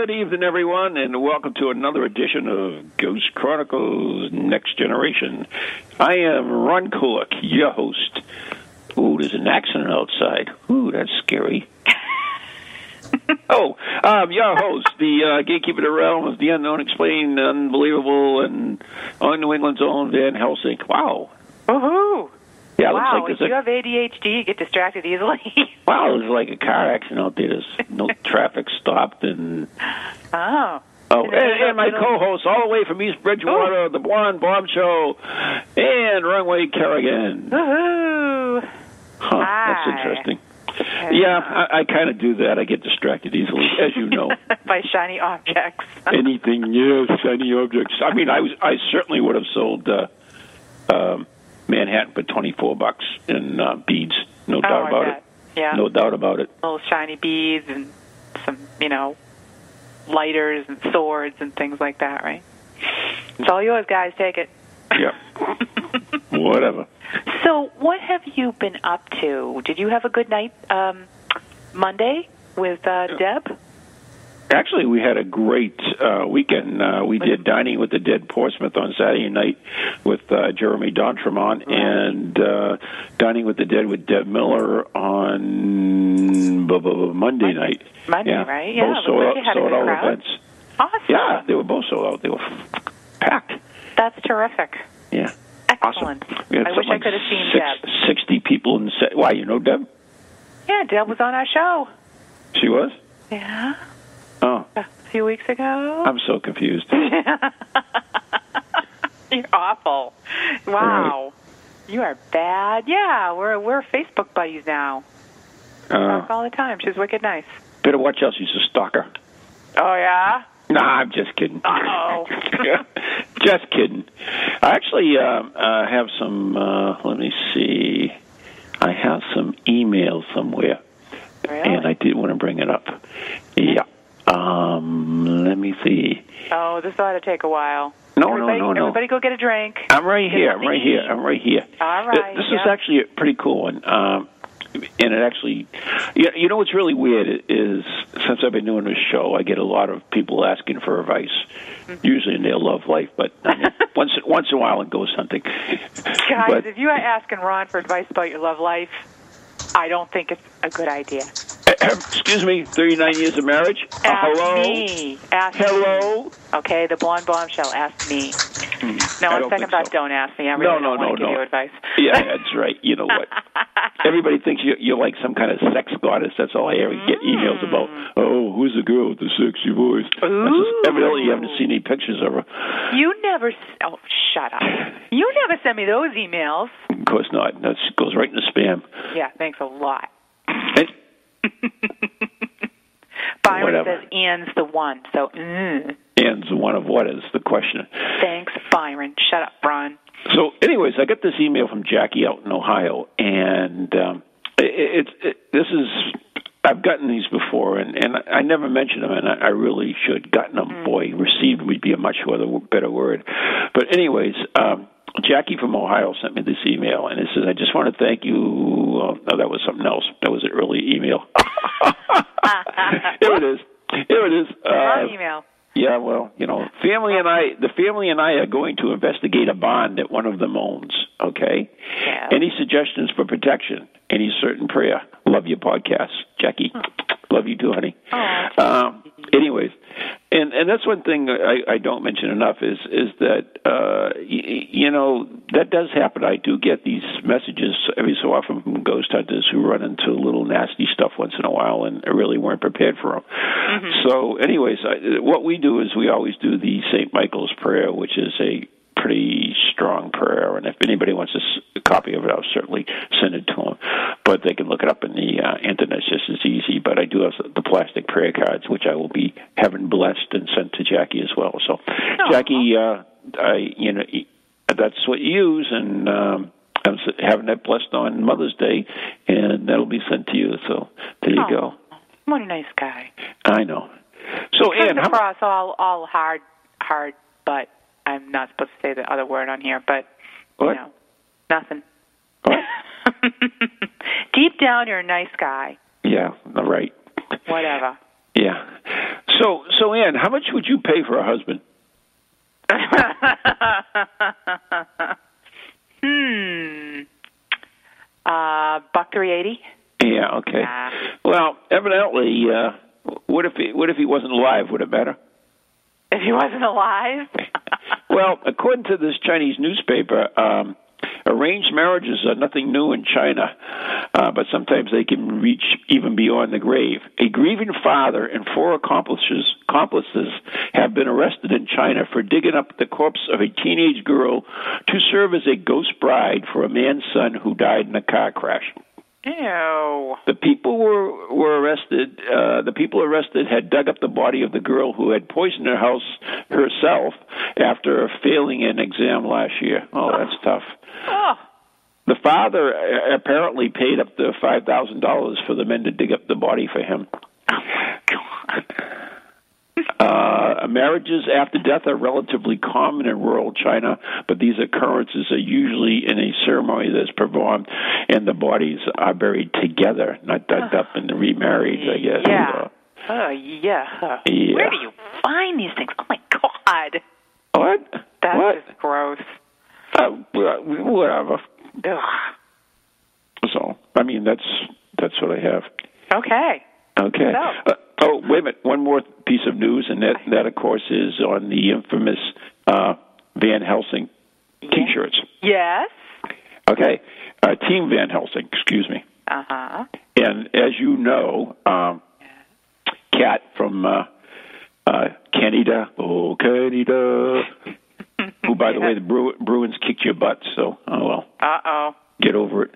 Good evening, everyone, and welcome to another edition of Ghost Chronicles Next Generation. I am Ron Kolek, your host. Ooh, there's an accident outside. Ooh, that's scary. oh, um, your host, the uh, gatekeeper of the realms, the unknown, explained, unbelievable, and on New England's own Van Helsing. Wow. Woohoo! Yeah, wow, like if there's you have ADHD, you get distracted easily. wow, it was like a car accident out there. There's no traffic stopped and oh. Oh, And and, my co-host all the way from East Bridgewater, the Blonde Bomb Show, and Runway Kerrigan. Woohoo! Huh, Hi. that's interesting. Yeah, I, I kind of do that. I get distracted easily, as you know. By shiny objects. Anything, new, shiny objects. I mean, I was, I certainly would have sold uh, um, Manhattan for twenty-four bucks in uh, beads. No oh, doubt about it. Yeah. No doubt about it. Little shiny beads and some, you know, lighters and swords and things like that, right? It's all yours, guys. Take it. Yeah. Whatever. So, what have you been up to? Did you have a good night um, Monday with uh, Deb? Actually, we had a great uh, weekend. Uh, we did Dining with the Dead Portsmouth on Saturday night with uh, Jeremy D'Entremont and uh, Dining with the Dead with Deb Miller on bu- bu- bu- Monday night. Monday, yeah. right? Yeah, both sold like out, you had a sold out events. Awesome. Yeah, they were both sold out. They were packed. That's terrific. Yeah. Excellent. Awesome. We had I wish I could have seen six, Deb. 60 people in the set. Why, you know Deb? Yeah, Deb was on our show. She was? Yeah, Oh, a few weeks ago. I'm so confused. You're awful. Wow. You are bad. Yeah, we're we're Facebook buddies now. Uh, Talk all the time. She's wicked nice. better watch out. She's a stalker. Oh yeah. Nah, I'm just kidding. Uh-oh. just kidding. I actually um, uh, have some. Uh, let me see. I have some emails somewhere, Really? and I did want to bring it up. Yeah. Um, let me see. oh, this ought to take a while. No, everybody, no, no, no. Everybody, go get a drink. I'm right here. I'm right here. I'm right here. All right, This is actually a pretty cool one. Um, and it actually, you you know, what's really weird is since I've been doing this show, I get a lot of people asking for advice, Mm-hmm. usually in their love life, but I mean, once once in a while it goes something. Guys, but, if you are asking Ron for advice about your love life, I don't think it's a good idea. excuse me, 39 years of marriage. Uh, hello. me. Ask me. Hello. Okay, the blonde bombshell. Ask me. No, I on don't second thought, so. don't ask me. I really No, don't no, want no, to give no. you advice. Yeah, that's right. You know what? Everybody thinks you're, you're like some kind of sex goddess. That's all I ever get emails about. Oh, who's the girl with the sexy voice? Just, evidently, you haven't seen any pictures of her. You never. Oh, shut up. You never send me those emails. Of course not. That goes right in the spam. Yeah, thanks a lot. And, Byron Whatever. says Ian's the one. So, mm, and one of what is the question? thanks, Byron. Shut up, Ron. So, anyways, I got this email from Jackie out in Ohio, and um, it, it, it, this is I've gotten these before, and and I never mentioned them, and I, I really should. Gotten them, boy, received would be a much better word. But anyways, um, Jackie from Ohio sent me this email, and it says, "I just want to thank you." Oh, no, that was something else. That was an early email. Here it is. Here it is. Uh, email. Yeah, well, you know, family and I, the family and I are going to investigate a bond that one of them owns. Okay. Yeah. Any suggestions for protection? Any certain prayer? Love your podcast, Jackie. Love you too, honey. Oh. Um, anyways, and and that's one thing I, I don't mention enough is is that uh, y- you know that does happen. I do get these messages every so often from ghost hunters who run into a little nasty stuff once in a while and really weren't prepared for them. So, anyways, I, what we do is we always do the St. Michael's prayer, which is a pretty strong prayer. And if anybody wants a, s- a copy of it, I'll certainly send it to them. But they can look it up in the uh, internet; it's just as easy. But I do have the plastic prayer cards, which I will be having blessed and sent to Jackie as well. So, Jackie, uh, I you know that's what you use, and um, I'm s- having that blessed on Mother's Day, and that'll be sent to you. So there you Oh. go. What a nice guy. I know. So, how, across all all hard, hard, but I'm not supposed to say the other word on here, but What? you know, nothing. what? Deep down, you're a nice guy. Yeah, all right. Whatever. Yeah. So, so Ann, how much would you pay for a husband? hmm. Uh, buck three eighty. Yeah. Okay. Ah. Well, evidently, uh, what if he, what if he wasn't alive? Would it matter? If he wasn't alive. Well, according to this Chinese newspaper, um, arranged marriages are nothing new in China, uh, but sometimes they can reach even beyond the grave. A grieving father and four accomplices, accomplices have been arrested in China for digging up the corpse of a teenage girl to serve as a ghost bride for a man's son who died in a car crash. Ew. The people were were arrested. Uh, the people arrested had dug up the body of the girl who had poisoned her house herself after failing an exam last year. Oh, that's tough. Oh. The father uh, apparently paid up to five thousand dollars for the men to dig up the body for him. Uh, marriages after death are relatively common in rural China, but these occurrences are usually in a ceremony that's performed, and the bodies are buried together, not dug up and remarried. I guess. Yeah. Uh, Oh yeah. Yeah. Where do you find these things? Oh my god. what? That's what? just gross. Uh, whatever. Ugh. So, I mean, that's that's what I have. Okay. Okay. So- Uh, oh, wait a minute. One more piece of news, and that, that of course, is on the infamous uh, Van Helsing T-shirts. Yes. Okay. Uh, Team Van Helsing, excuse me. Uh huh. And as you know, um, Kat from uh, uh, Canada, oh Canada, who, by the way, the Bru- Bruins kicked your butt. So, oh well Uh oh. get over it.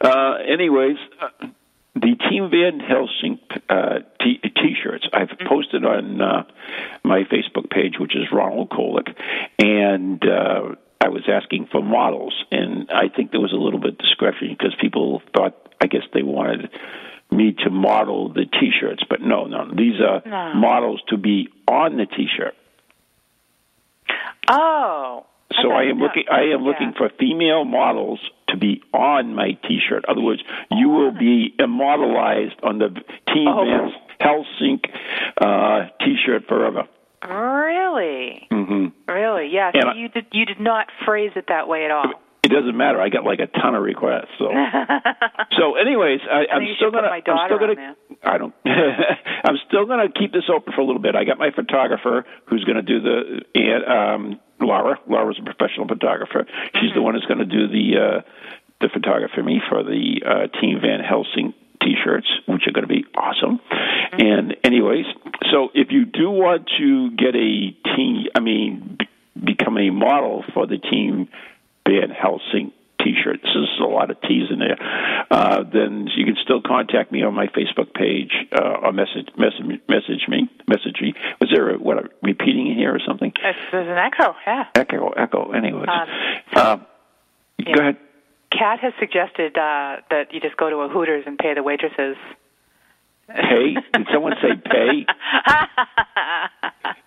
Uh, anyways, uh, the Team Van Helsing uh, t- t-shirts I've posted on uh, my Facebook page, which is Ronald Kolek, and uh, I was asking for models, and I think there was a little bit of discrepancy because people thought, I guess they wanted me to model the T-shirts, but no, no, these are No. models to be on the T-shirt. Oh. So thought I am looking. I am yeah. looking for female models to be on my T-shirt. In other words, you will be immortalized on the Team Oh. Van Helsing uh, T-shirt forever. Really? hmm Really? Yeah. So I- you did you did not phrase it that way at all. It doesn't matter. I got like a ton of requests. So, so anyways, I, I'm still gonna. I'm still gonna. I don't. I'm still gonna keep this open for a little bit. I got my photographer who's gonna do the. And, um, Laura. Laura's a professional photographer. She's Mm-hmm. the one who's gonna do the uh, the photography for me for the uh, Team Van Helsing T-shirts, which are going to be awesome. Mm-hmm. And anyways, so if you do want to get a team, I mean, b- become a model for the Team Van Helsing T-shirt. This is a lot of T's in there. Uh, then you can still contact me on my Facebook page uh, or message message message me message me. Was there a, what a repeating in here or something? It's, there's an echo. Yeah. Echo echo. Anyways, Um, um, yeah. go ahead. Kat has suggested uh, that you just go to a Hooters and pay the waitresses. Pay? Did someone say pay?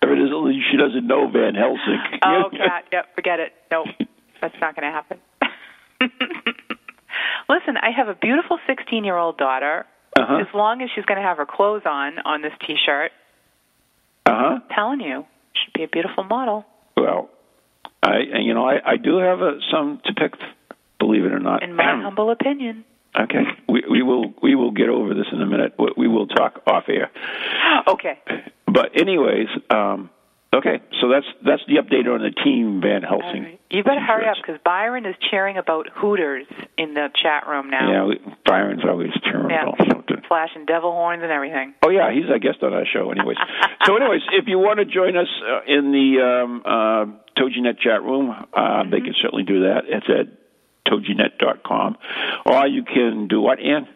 Or it is, she doesn't know Van Helsing. oh, Kat, yep, forget it. Nope, that's not going to happen. Listen, I have a beautiful 16 year old daughter. Uh-huh. As long as she's going to have her clothes on on this T-shirt, Uh huh. telling you, she'd be a beautiful model. Well, I you know I, I do have a, some to pick. Believe it or not. In my humble opinion. Okay, we, we will we will get over this in a minute. We- We will talk off air. Okay. But anyways, um, okay. So that's that's the update on the team Van Helsing. right. You better hurry up because Byron is cheering about Hooters in the chat room now. Yeah, Byron's always cheering Yeah. about something. Flashing devil horns and everything. Oh yeah, he's a guest on our show. Anyways, so anyways, if you want to join us uh, in the um, uh, TogiNet chat room, uh, they can certainly do that. It's at toginet.com, or you can do what, Ann?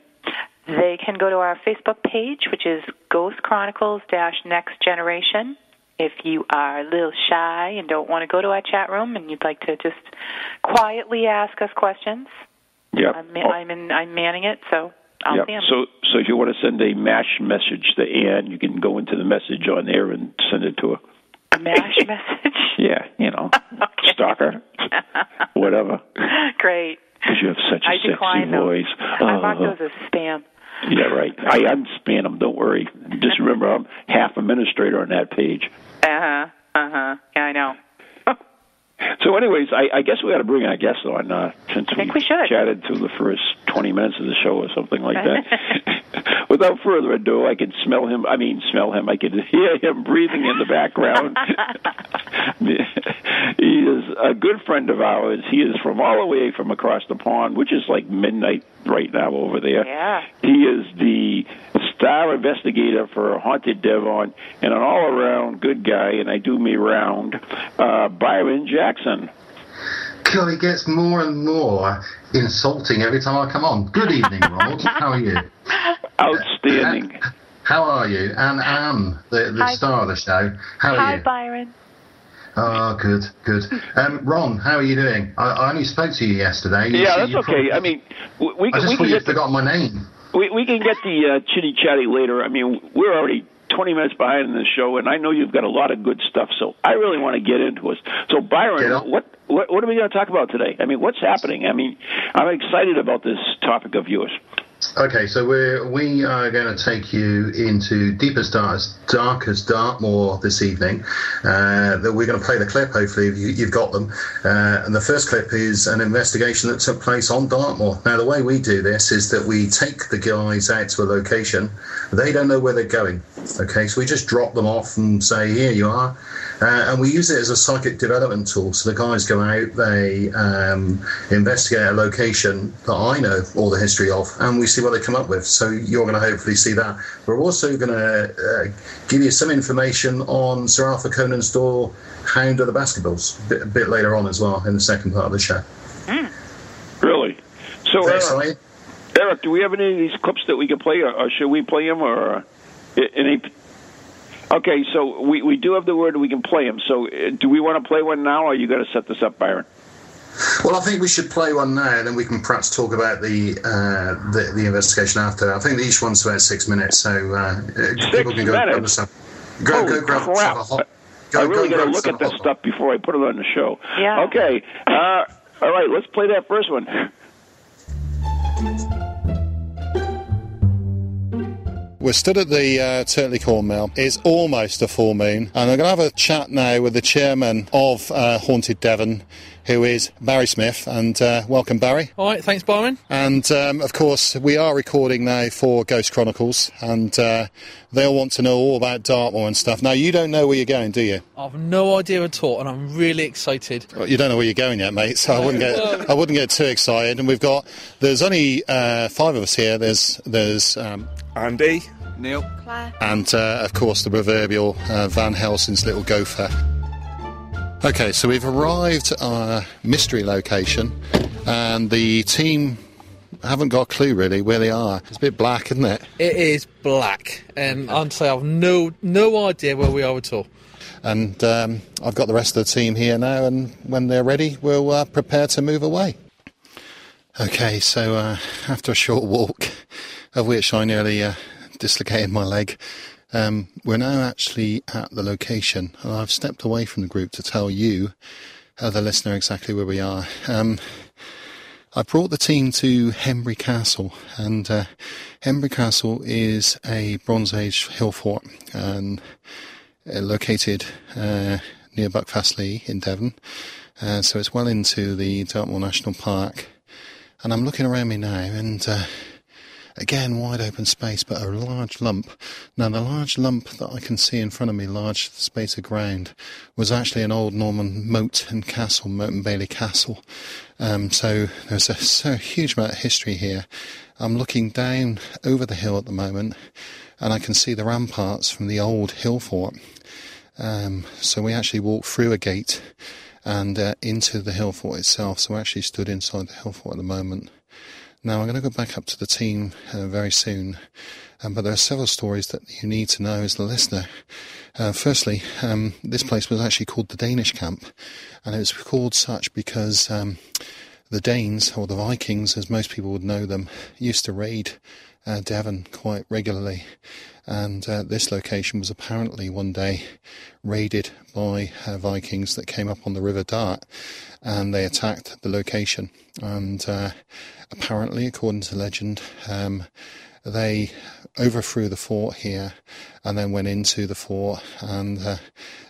They can go to our Facebook page, which is Ghost Chronicles Dash Next Generation. If you are a little shy and don't want to go to our chat room and you'd like to just quietly ask us questions, Yeah. I'm, I'm in. I'm manning it, so I'll 'em. So, so if you want to send a mash message to Ann, you can go into the message on there and send it to her. A mash message. Yeah, you know, Okay. stalker, whatever. Great. Because you have such a I sexy those. voice. I mark Uh, those as spam. Yeah, right. I unspan them. Don't worry. Just remember, I'm half administrator on that page. Uh huh. Uh huh. Yeah, I know. So, anyways, I, I guess we got to bring our guest on uh, since think we should. chatted through the first 20 minutes of the show or something like that. Without further ado, I can smell him. I mean, smell him. I can hear him breathing in the background. he is a good friend of ours. He is from all the way from across the pond, which is like midnight right now over there. Yeah. He is the star investigator for Haunted Devon and an all around good guy, and I do me round, uh, Byron Jackson. God, it gets more and more insulting every time I come on. Good evening, Ronald. How are you? Outstanding. How are you? And Anne, the, the Hi. star of the show. How are you? Hi, you? Byron. Oh, good, good. Um, Ron, how are you doing? I, I only spoke to you yesterday. You Yeah, said that's okay. probably- I mean, we, we I can, just we thought you'd forgotten my name. We, we can get the uh, chitty chatty later. I mean, we're already 20 minutes behind in the show, and I know you've got a lot of good stuff. So I really want to get into it. So Byron, on. what, what what are we going to talk about today? I mean, what's happening? I mean, I'm excited about this topic of yours. Okay, so we're we are going to take you into deepest dark, darkest Dartmoor this evening. Uh, that we're going to play the clip. Hopefully, you, you've got them. Uh, and the first clip is an investigation that took place on Dartmoor. Now, the way we do this is that we take the guys out to a location. They don't know where they're going. Okay, so we just drop them off and say, "Here you are." Uh, and we use it as a psychic development tool. So the guys go out, they um, investigate a location that I know all the history of, and we see what they come up with. So you're going to hopefully see that. We're also going to uh, give you some information on Sir Arthur Conan Doyle, Hound of the Baskervilles, a bit, later on as well in the second part of the show. Really? So, Very Eric. Eric, do we have any of these clips that we can play, or, or should we play them, or uh, any? Okay, so we, we do have the word we can play them. So, uh, do we want to play one now, or are you going to set this up, Byron? Well, I think we should play one now, and then we can perhaps talk about the uh, the, the investigation after. I think each one's about six minutes, so uh, people can go grab minutes? some. Go, Holy go grab crap. some hot. I really got to look at this hot- stuff before I put it on the show. Yeah. Okay. Uh, all right, let's play that first one. We're stood at the uh, Turtley Corn Mill. It's almost a full moon, and I'm going to have a chat now with the chairman of uh, Haunted Devon, who is Barry Smith. And uh, welcome, Barry. All right, thanks, Byron. And um, of course, we are recording now for Ghost Chronicles, and uh, they'll want to know all about Dartmoor and stuff. Now, you don't know where you're going, do you? I've no idea at all, and I'm really excited. Well, you don't know where you're going yet, mate. So I wouldn't get I wouldn't get too excited. And we've got there's only uh, five of us here. There's there's um, Andy, Neil. Claire, and uh, of course the proverbial uh, Van Helsing's little gopher. Okay, so we've arrived at our mystery location, and the team haven't got a clue really where they are. It's a bit black, isn't it? It is black, and I'd say I've no no idea where we are at all. And um, I've got the rest of the team here now, and when they're ready, we'll uh, prepare to move away. Okay, so uh, after a short walk, of which I nearly uh, dislocated my leg, um, we're now actually at the location. And I've stepped away from the group to tell you, uh, the listener, exactly where we are. Um, I brought the team to Hembury Castle, and uh, Hembury Castle is a Bronze Age hill fort, and uh, located uh, near Buckfastleigh in Devon. Uh, so it's well into the Dartmoor National Park. And I'm looking around me now and uh, again wide open space but a large lump. Now the large lump that I can see in front of me, large space of ground, was actually an old Norman moat and castle, Motte and Bailey Castle. Um, so there's a, so huge amount of history here. I'm looking down over the hill at the moment and I can see the ramparts from the old hill fort. Um, so we actually walked through a gate and uh, into the hill fort itself. So we actually stood inside the hill fort at the moment. Now I'm going to go back up to the team uh, very soon, um, but there are several stories that you need to know as the listener. Uh, firstly, um, this place was actually called the Danish Camp, and it was called such because um, the Danes, or the Vikings, as most people would know them, used to raid uh, Devon quite regularly. And uh, this location was apparently one day raided by uh, Vikings that came up on the River Dart and they attacked the location. And uh, apparently, according to legend, um, they overthrew the fort here and then went into the fort and uh,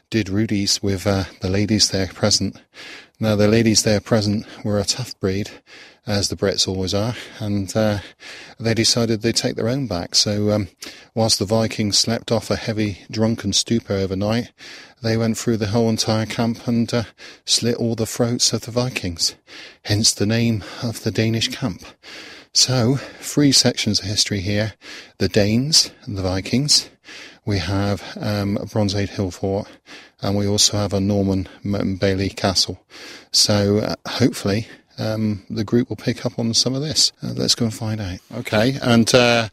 did rudies with uh, the ladies there present. Now, the ladies there present were a tough breed, as the Brits always are, and uh, they decided they'd take their own back. So, um, whilst the Vikings slept off a heavy drunken stupor overnight, they went through the whole entire camp and uh, slit all the throats of the Vikings. Hence the name of the Danish camp. So, three sections of history here the Danes, and the Vikings. We have um, Bronze Age hill fort, and we also have a Norman Bailey castle. So, uh, hopefully, um, the group will pick up on some of this. Uh, let's go and find out. Okay, and uh,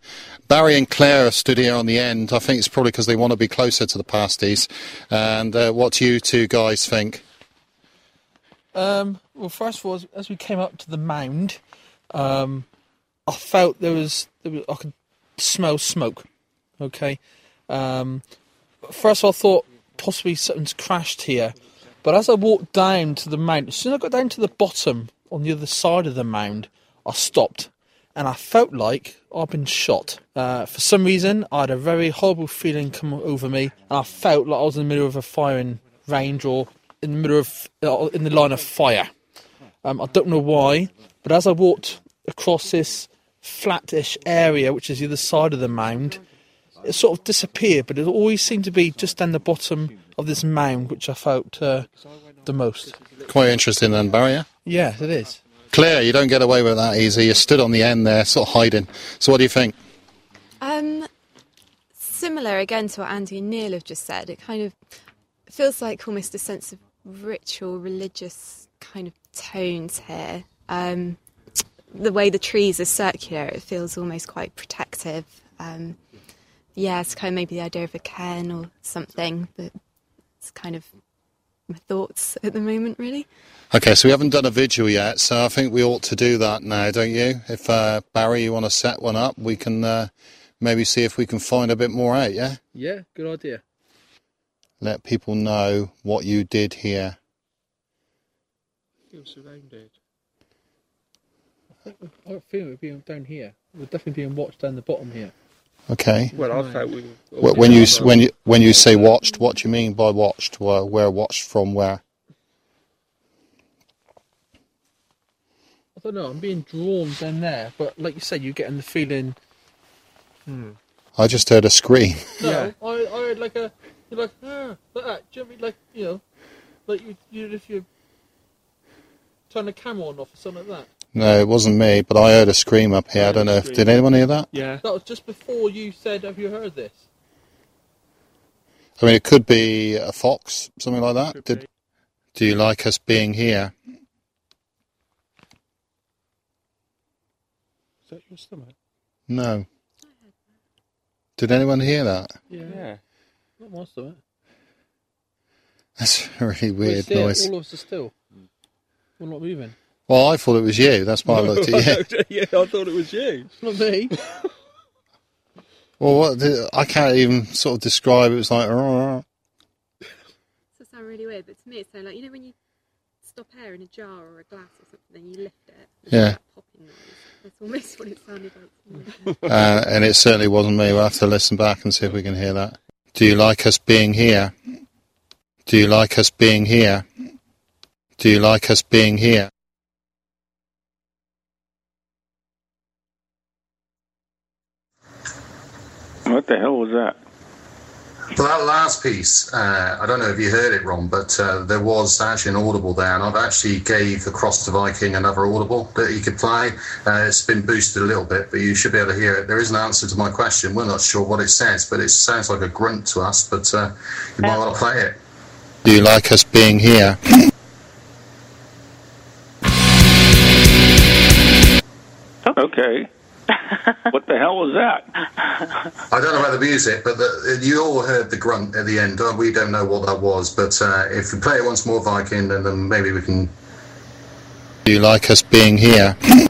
Barry and Claire stood here on the end. I think it's probably because they want to be closer to the pasties. And uh, what do you two guys think? Um, well, first of all, as, as we came up to the mound, um, I felt there was, there was I could smell smoke. Okay. Um, first of all, I thought possibly something's crashed here. But as I walked down to the mound, as soon as I got down to the bottom on the other side of the mound, I stopped and I felt like I'd been shot. Uh, for some reason, I had a very horrible feeling come over me, and I felt like I was in the middle of a firing range or in the middle of uh, in the line of fire. Um, I don't know why, but as I walked across this flatish area, which is the other side of the mound, it sort of disappeared, but it always seemed to be just down the bottom of this mound, which I felt uh, the most. Quite interesting then, Barry. Yeah? Yes, it is. Claire, you don't get away with that easy. You stood on the end there, sort of hiding. So, what do you think? Um, similar again to what Andy and Neil have just said. It kind of feels like almost a sense of ritual, religious kind of tones here. Um, the way the trees are circular, it feels almost quite protective. Um, yeah, it's kind of maybe the idea of a cairn or something, but it's kind of my thoughts at the moment, really. Okay, so we haven't done a vigil yet, so I think we ought to do that now, don't you? If uh, Barry, you want to set one up, we can uh, maybe see if we can find a bit more out. Yeah. Yeah, good idea. Let people know what you did here. Feel surrounded. I think I feel we're being down here. We're definitely being watched down the bottom here. Okay. Well, I felt we. Wh- When you when you when you say watched, what do you mean by watched? Where, where watched from where? I don't know. I'm being drawn down there, but like you said, you're getting the feeling. I just heard a scream. No, Yeah. I, I heard like a, you're like, ah, like that. Do you know what I mean? Like, you know, like you, you if you turn the camera on off or something like that. No, it wasn't me, but I heard a scream up here. I don't know. If, did anyone hear that? Yeah. That was just before you said, "Have you heard this?" I mean, it could be a fox, something like that. Did do you like us being here? Is that your stomach? No. Did anyone hear that? Yeah. yeah. Not my stomach. That's a really We're weird still- noise. All of us are still. We're not moving. Well, I thought it was you. That's why I looked at you. yeah, I thought it was you. It's not me. Well, what did, I can't even sort of describe. It was like. Does sound really weird, but to me it sounds like you know when you stop air in a jar or a glass or something, then you lift it. It's Yeah. Popping noise. That's almost what it sounded like. To me. uh, and it certainly wasn't me. We'll have to listen back and see if we can hear that. Do you like us being here? Do you like us being here? Do you like us being here? What the hell was that? Well, that last piece, uh, I don't know if you heard it, Ron, but uh, there was actually an audible there, and I've actually gave the Cross the Viking another audible that he could play. Uh, it's been boosted a little bit, but you should be able to hear it. There is an answer to my question. We're not sure what it says, but it sounds like a grunt to us, but uh, you might want to play it. Do you like us being here? Okay. what the hell was that? I don't know about the music, but the, you all heard the grunt at the end. Uh, We don't know what that was, but uh, if we play it once more, Viking, then, then maybe we can. Do you like us being here?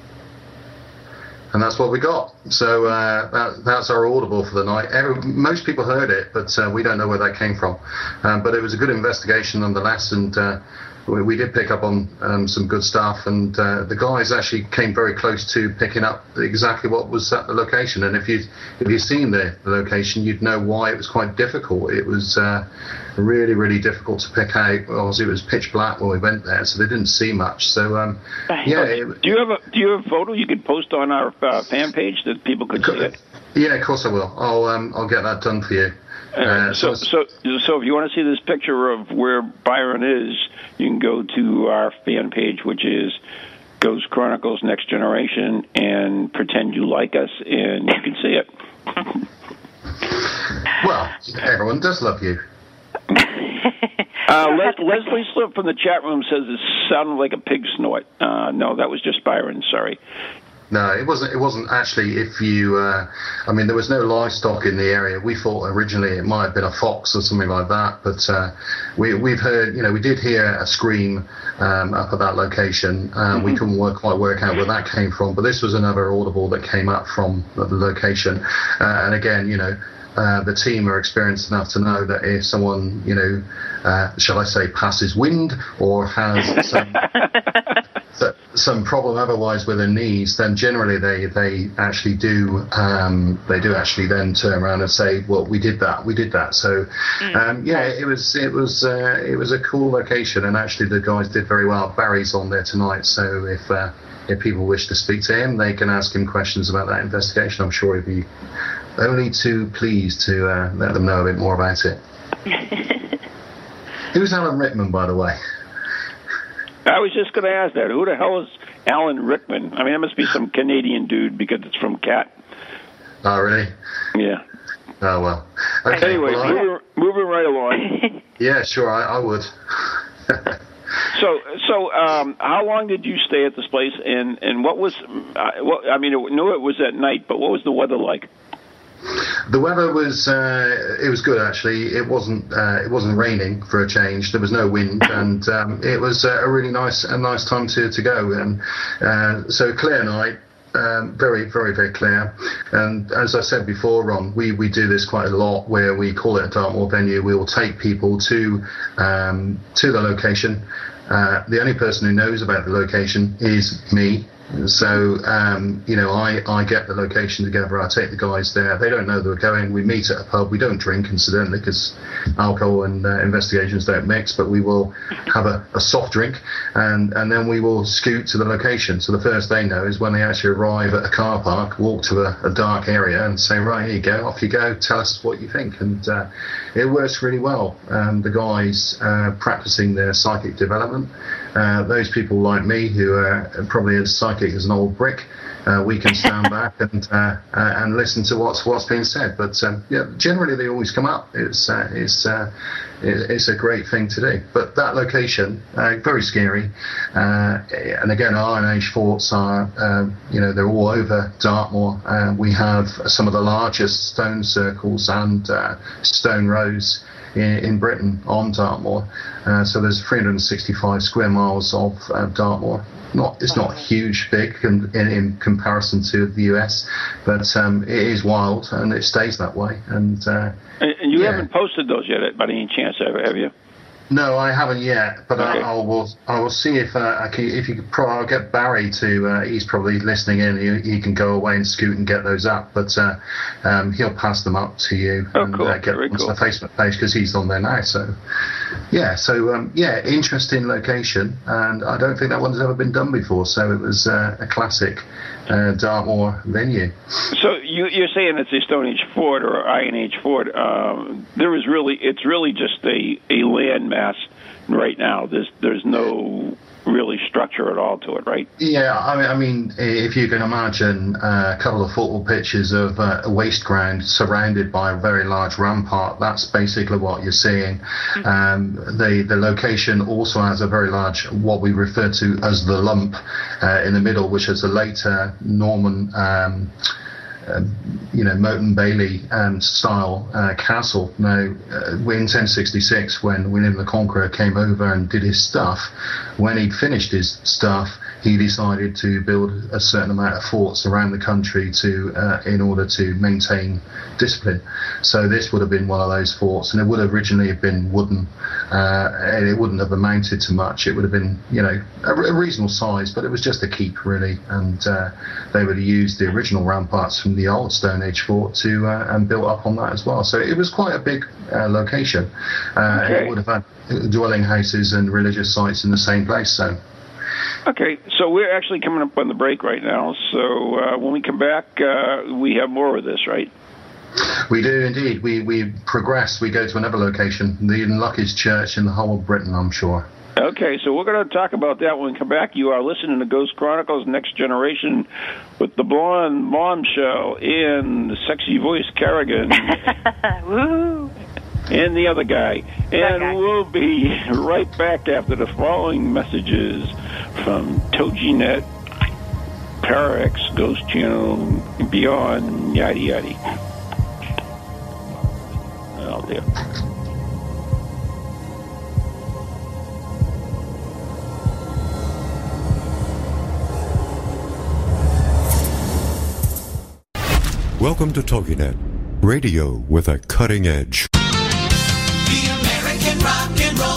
And that's what we got. So uh, that, that's our audible for the night. Every, most people heard it, but uh, we don't know where that came from. Um, but it was a good investigation nonetheless, and uh, we, we did pick up on um, some good stuff. And uh, the guys actually came very close to picking up exactly what was at the location. And if you if you've seen the, the location, you'd know why it was quite difficult. It was uh, really really difficult to pick out. Obviously, it was pitch black when we went there, so they didn't see much. So um, yeah, it, Do you have a Do you have a photo you could post on our uh, fan page that people could see it? Yeah, of course I will. I'll um, I'll get that done for you. Uh, so, so, so if you want to see this picture of where Byron is, you can go to our fan page, which is Ghost Chronicles Next Generation, and pretend you like us, and you can see it. Well, everyone does love you. Uh, Les- Leslie Slip from the chat room says it sounded like a pig snort. Uh, no, that was just Byron. Sorry. No, it wasn't. It wasn't actually. If you, uh, I mean, there was no livestock in the area. We thought originally it might have been a fox or something like that, but uh, we, we've heard, you know, we did hear a scream um, up at that location. Um, We couldn't work, quite work out where that came from, but this was another audible that came up from the location. Uh, and again, you know, uh, the team are experienced enough to know that if someone, you know, uh, shall I say, passes wind or has some so- some problem otherwise with their knees, then generally they they actually do um, they do actually then turn around and say, well, we did that, we did that. So um, yeah, it was it was uh, it was a cool location, and actually the guys did very well. Barry's on there tonight, so if uh, if people wish to speak to him, they can ask him questions about that investigation. I'm sure he'd be only too pleased to uh, let them know a bit more about it. Who's Alan Rickman, by the way? I was just going to ask that. Who the hell is Alan Rickman? I mean, it must be some Canadian dude because it's from Cat. Oh, really? Yeah. Oh well. Okay. Anyway, well, moving, moving right along. yeah, sure, I, I would. So, so um, how long did you stay at this place, and and what was, uh, what, I mean, I knew it was at night, but what was the weather like? The weather was uh, it was good actually. It wasn't uh, it wasn't raining for a change. There was no wind, and um, it was uh, a really nice a nice time to to go. And uh, so clear night. Um, very, very, very clear. And as I said before, Ron, we, we do this quite a lot where we call it a Dartmoor venue. We will take people to um, to the location. Uh, the only person who knows about the location is me. So, um, you know, I, I get the location together, I take the guys there. They don't know that we're going. We meet at a pub. We don't drink, incidentally, because alcohol and uh, investigations don't mix, but we will have a, a soft drink and, and then we will scoot to the location. So the first they know is when they actually arrive at a car park, walk to a, a dark area and say, right, here you go, off you go, tell us what you think. And uh, it works really well. Um, the guys uh, practicing their psychic development. Uh, those people like me who are probably as psychic as an old brick, uh, we can stand back and uh, uh, and listen to what's what's being said. But um, yeah, generally they always come up. It's uh, it's uh, it- it's a great thing to do. But that location, uh, very scary. Uh, and again, Iron Age forts are, uh, you know, they're all over Dartmoor. Uh, we have some of the largest stone circles and uh, stone rows in, in Britain on Dartmoor. Uh, so there's 365 square miles of uh, Dartmoor. Not, it's not huge, big in, in, in comparison to the US, but um, it is wild and it stays that way. And uh, And, and you Yeah. haven't posted those yet, by any chance, have have you? No, I haven't yet, but Okay. I, I will. I will see if uh, I can. If you could, pro- I'll get Barry to. Uh, he's probably listening in. He, he can go away and scoot and get those up, but uh, um, he'll pass them up to you Oh, and cool. uh, get Very them onto cool. the Facebook page because he's on there now. So, yeah. So um, yeah, interesting location, and I don't think that one's ever been done before. So it was uh, a classic uh, venue. So you, you're saying it's a Stone Age fort or Iron Age fort? Um, there is really, it's really just a a landmass right now. There's there's no really structure at all to it, right? Yeah, I mean, I mean, if you can imagine uh, a couple of football pitches of uh, a waste ground surrounded by a very large rampart, that's basically what you're seeing. Um, the the location also has a very large, what we refer to as the lump, uh, in the middle, which is a later Norman. Um, um, you know, Motte and Bailey um, style uh, castle. Now, uh, in 1066, when William the Conqueror came over and did his stuff, when he'd finished his stuff, he decided to build a certain amount of forts around the country to, uh, in order to maintain discipline. So this would have been one of those forts, and it would have originally have been wooden, uh, and it wouldn't have amounted to much. It would have been, you know, a, a reasonable size, but it was just a keep really, and uh, they would have used the original ramparts from the old Stone Age fort to uh, and built up on that as well. So it was quite a big uh, location. Uh, Okay. It would have had dwelling houses and religious sites in the same place. So. Okay, so we're actually coming up on the break right now. So uh, when we come back, uh, we have more of this, right? We do indeed. We we progress. We go to another location, the luckiest church in the whole of Britain, I'm sure. Okay, so we're going to talk about that when we come back. You are listening to Ghost Chronicles Next Generation with the blonde mom show and the sexy voice Kerrigan Woo! and the other guy. And guy. we'll be right back after the following messages from TogiNet, Parax, Ghost Channel, Beyond, yada yada. Oh, dear. Welcome to TogiNet, radio with a cutting edge. The American Rock and Roll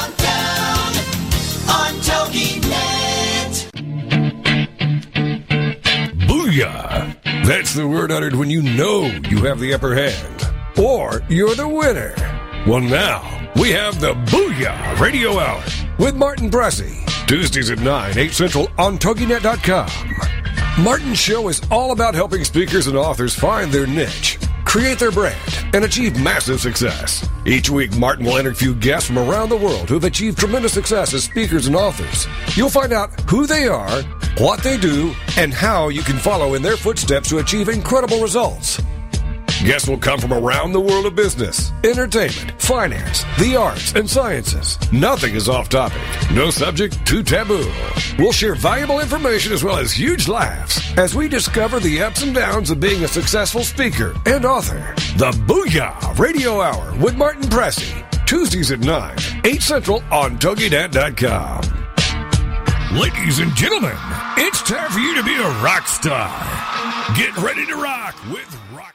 Booyah! That's the word uttered when you know you have the upper hand. Or you're the winner. Well, now, we have the Booyah Radio Hour with Martin Pressey. Tuesdays at 9, 8 Central on TogiNet.com. Martin's show is all about helping speakers and authors find their niche, create their brand, and achieve massive success. Each week, Martin will interview guests from around the world who have achieved tremendous success as speakers and authors. You'll find out who they are, what they do, and how you can follow in their footsteps to achieve incredible results. Guests will come from around the world of business, entertainment, finance, the arts, and sciences. Nothing is off topic. No subject too taboo. We'll share valuable information as well as huge laughs as we discover the ups and downs of being a successful speaker and author. The Booyah Radio Hour with Martin Pressey. Tuesdays at 9, 8 Central on TogiNet.com. Ladies and gentlemen, it's time for you to be a rock star. Get ready to rock with Rock.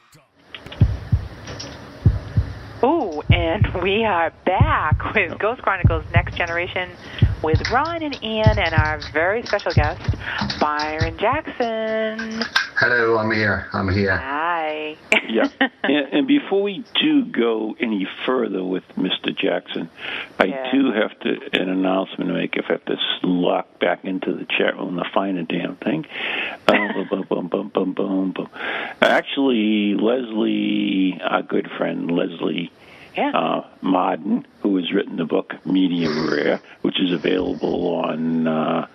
Ooh, and we are back with Ghost Chronicles Next Generation with Ron and Ian and our very special guest, Byron Jackson. Hello, I'm here. I'm here. Hi. yeah. And, and before we do go any further with Mr. Jackson, I Yeah. do have to an announcement to make. If I have to lock back into the chat room to find a damn thing. Uh, bum, bum, bum, bum, bum, bum, bum. Actually, Leslie, our good friend Leslie Yeah. uh, Marden, who has written the book Medium Rare, which is available on uh,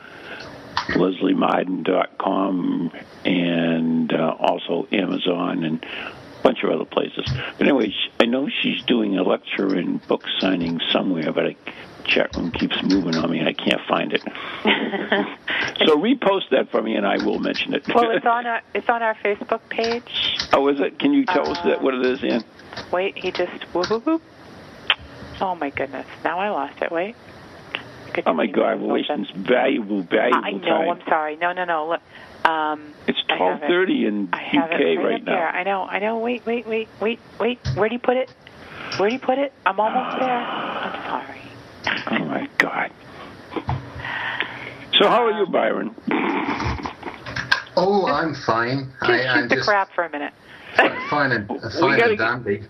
lesliemarden.com and uh, also Amazon and a bunch of other places. But anyway, I know she's doing a lecture and book signing somewhere, but I, chat room keeps moving on me I can't find it. so repost that for me and I will mention it. well, it's on our it's on our Facebook page. oh, is it? Can you tell us that what it is, Ian? Wait, he just whoop whoop whoop. Oh my goodness! Now I lost it. Wait. Good Oh my God, we're wasting valuable, valuable I know. time. I'm sorry. No, no, no. Look, um, It's twelve thirty in I have UK it right, right up there. now. I know. I know. Wait, wait, wait, wait, wait. Where do you put it? Where do you put it? I'm almost there. I'm sorry. Oh my God. So how are you, Byron? Oh, I'm fine. Just I, shoot I'm the just crap for a minute. fine and, fine gotta and get- dandy.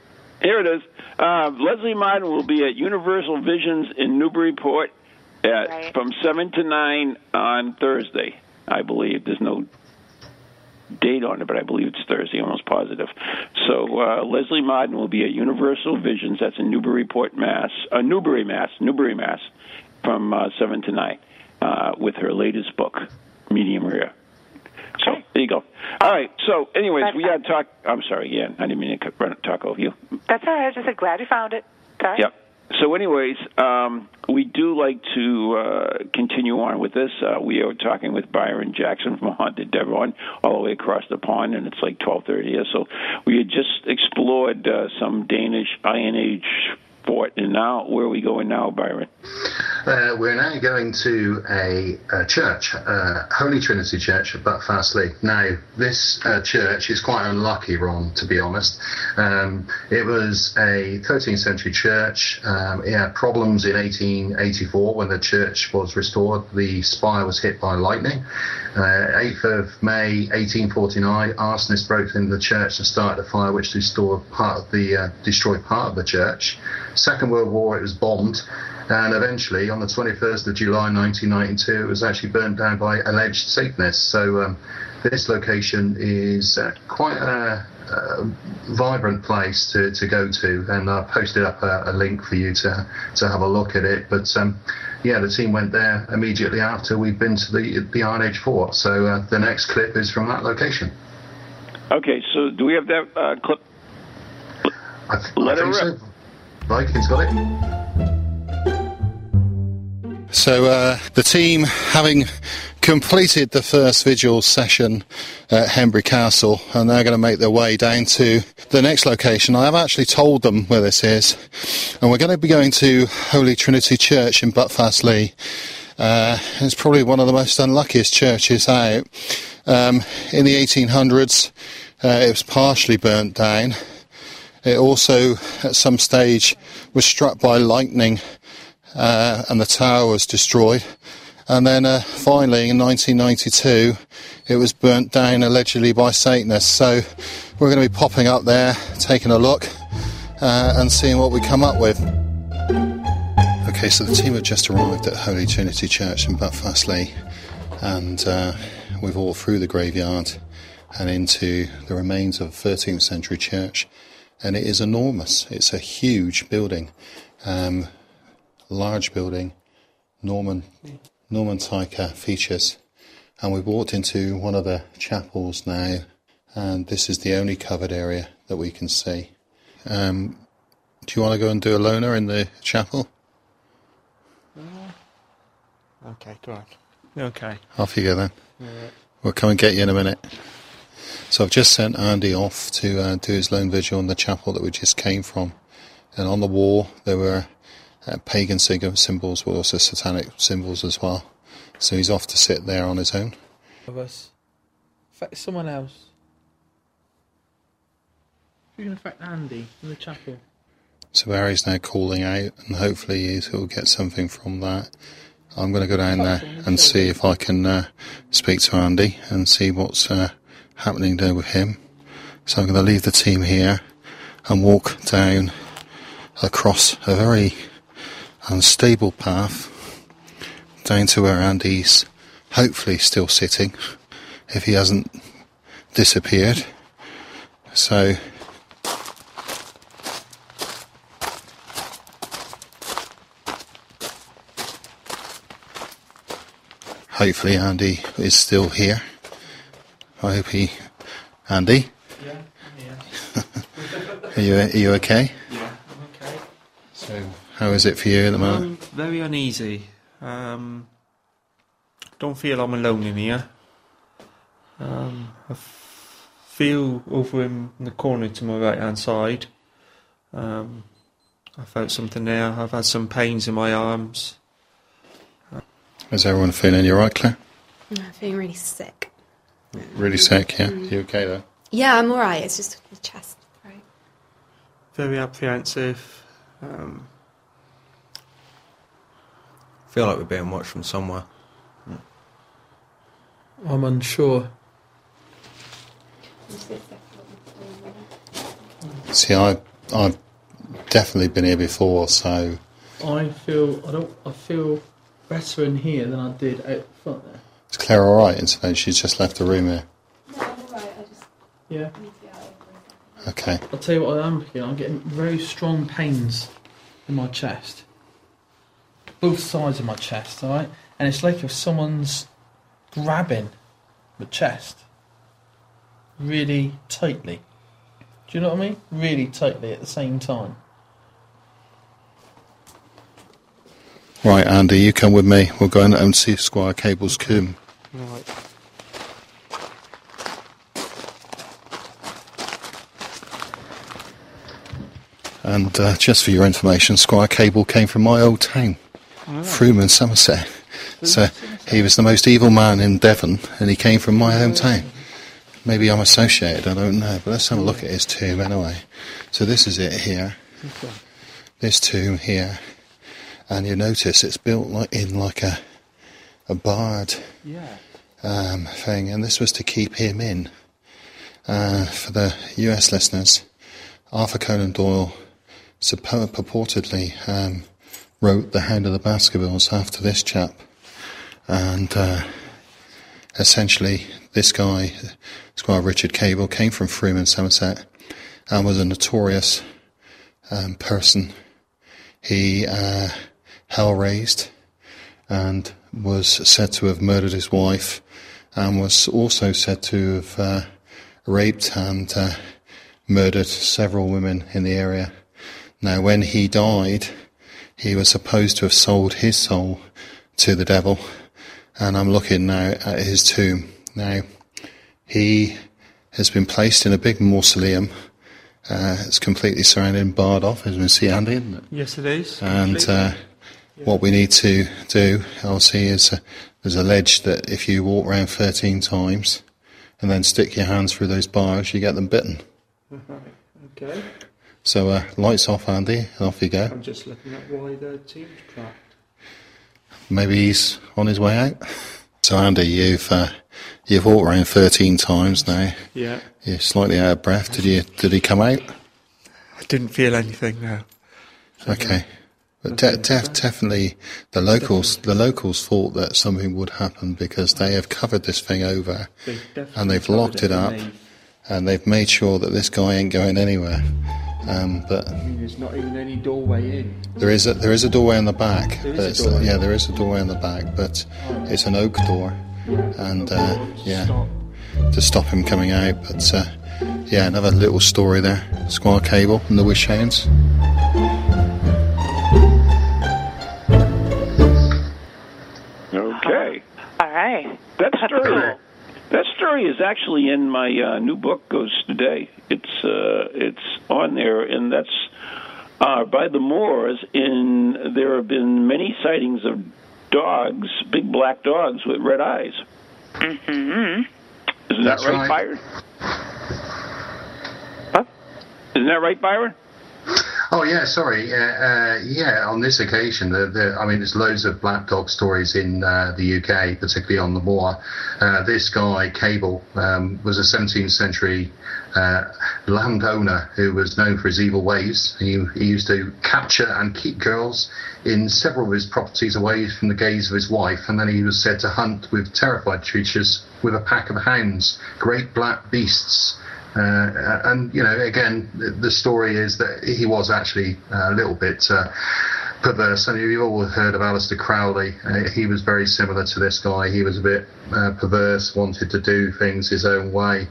Here it is. Uh, Leslie Martin will be at Universal Visions in Newburyport at, Right. from 7 to 9 on Thursday, I believe. There's no date on it, but I believe it's Thursday, almost positive. So uh, Leslie Martin will be at Universal Visions. That's in Newburyport, Mass. Uh, Newbury, Mass. Newbury, Mass. From uh, 7 to 9 uh, with her latest book, Medium Rare. So there you go. All right. So, anyways, we got to talk. I'm sorry, again. I didn't mean to run- talk over you. That's all right. I just said glad you found it. Sorry. Yep. So, anyways, um, we do like to uh, continue on with this. Uh, we are talking with Byron Jackson from Haunted Devon, all the way across the pond, and it's like 12:30 here. So, we had just explored uh, some Danish Iron Age and now where are we going now, Byron? Uh, we're now going to a, a church, uh, Holy Trinity Church at Buckfastleigh. Now, this uh, church is quite unlucky, Ron, to be honest. Um, it was a 13th century church. Um, it had problems in 1884 when the church was restored. The spire was hit by lightning. Uh, 8th of May 1849, arsonists broke into the church and started a fire which destroyed part of the uh, destroyed part of the church. Second World War, it was bombed, and eventually, on the 21st of July 1992, it was actually burnt down by alleged Satanists. So um, this location is uh, quite a, a vibrant place to, to go to, and I posted up a, a link for you to to have a look at it. But um, yeah, the team went there immediately after we'd been to the the Iron Age Fort. So uh, the next clip is from that location. Okay, so do we have that uh, clip? I, th- Let I think rip. so. Vikings got it. So uh, the team, having completed the first vigil session at Hembury Castle, and they're going to make their way down to the next location. I have actually told them where this is, and we're going to be going to Holy Trinity Church in Buckfastleigh. Uh, it's probably one of the most unluckiest churches out. Um, in the 1800s, uh, it was partially burnt down. It also, at some stage, was struck by lightning uh, and the tower was destroyed. And then uh, finally, in 1992, it was burnt down allegedly by Satanists. So we're going to be popping up there, taking a look, uh, and seeing what we come up with. Okay, so the team have just arrived at Holy Trinity Church in Buckfastleigh, and uh, we've all through the graveyard and into the remains of a 13th century church. And it is enormous. It's a huge building. Um, large building, Norman Norman type uh, features, and we've walked into one of the chapels now, and this is the only covered area that we can see. Um, do you want to go and do a loner in the chapel? Okay, go on. Okay. Off you go then. We'll come and get you in a minute. So I've just sent Andy off to uh, do his lone vigil in the chapel that we just came from, and on the wall there were uh, pagan symbols, but also satanic symbols as well. So he's off to sit there on his own. Of us. Affect someone else. You can affect Andy in the chapel. So Barry's now calling out, and hopefully he'll get something from that. I'm going to go down there and see if I can uh, speak to Andy and see what's uh, happening there with him. So I'm going to leave the team here and walk down across a very unstable path down to where Andy's hopefully still sitting, if he hasn't disappeared. So hopefully Andy is still here. I hope he, Andy. Yeah, yeah. Are you are you okay? Yeah, I'm okay. So how is it for you at the moment? Um, very uneasy. Um, don't feel I'm alone in here. Um, I f- feel over in the corner to my right hand side. Um, I felt something there. I've had some pains in my arms. Is everyone feeling you right, Claire? I'm feeling really sick. Really sick, yeah. Mm. You okay though? Yeah, I'm alright. It's just the chest. Right. Very apprehensive. Um, Feel like we're being watched from somewhere. I'm unsure. See, I I've definitely been here before, so I feel I don't. I feel better in here than I did out front there. Is Claire all right? And so she's just left the room here. Yeah. Okay. I'll tell you what I am feeling. I'm getting very strong pains in my chest. Both sides of my chest, alright? And it's like if someone's grabbing the chest really tightly. Do you know what I mean? Really tightly at the same time. Right, Andy, you come with me. We'll go in and see Squire Cabell's tomb. Right. And uh, just for your information, Squire Cabell came from my old town, Fruman, Somerset. So he was the most evil man in Devon, and he came from my hometown. Maybe I'm associated, I don't know, but let's have a look at his tomb anyway. So this is it here, this tomb here, and you notice it's built like in like a a barred Yeah. um, thing, and this was to keep him in. Uh, for the US listeners, Arthur Conan Doyle suppo- purportedly um, wrote The Hound of the Baskervilles after this chap. And uh, essentially, this guy, Squire Richard Cabell, came from Freeman, Somerset, and was a notorious um, person. He uh, hell raised and was said to have murdered his wife and was also said to have uh, raped and uh, murdered several women in the area. Now, when he died, he was supposed to have sold his soul to the devil, and I'm looking now at his tomb. Now, he has been placed in a big mausoleum. Uh, it's completely surrounded and barred off, as we see, Andy, isn't it? Yes, it is. And uh, what we need to do, I'll is uh, there's a ledge that if you walk around 13 times and then stick your hands through those bars, you get them bitten. okay. So uh, lights off, Andy, and off you go. I'm just looking at why the team's cracked. Maybe he's on his way out. So Andy, you've uh, you've walked around 13 times now. Yeah. You're slightly out of breath. Did you? Did he come out? I didn't feel anything now. Okay. But de- def- definitely, the locals the locals thought that something would happen because they have covered this thing over, They've and they've locked it it up, and they've- and they've made sure that this guy ain't going anywhere. Um, but I mean, there's not even any doorway in. there is a there is a doorway on the back. There is a doorway. yeah, there is a doorway on the back, but it's an oak door, and uh, yeah, to stop him coming out. But uh, yeah, another little story there. Squire Cabell and the Wish Hounds. All right. That That's story. cool. That story is actually in my uh, new book, Ghosts Today. It's uh, it's on there, and that's uh, by the Moors. In there have been many sightings of dogs, big black dogs with red eyes. Mm-hmm. Isn't That's that right, right. Byron? Huh? Isn't that right, Byron? Oh yeah, sorry. Uh, uh, yeah, on this occasion, the, the, I mean, there's loads of black dog stories in uh, the UK, particularly on the moor. Uh, this guy, Cabell, um, was a 17th century uh, landowner who was known for his evil ways. He, he used to capture and keep girls in several of his properties away from the gaze of his wife, and then he was said to hunt with terrified creatures with a pack of hounds, great black beasts. Uh, and you know, again, the- story is that he was actually uh, a little bit uh, perverse. And you've all heard of Aleister Crowley. Uh, he was very similar to this guy. He was a bit uh, perverse, wanted to do things his own way,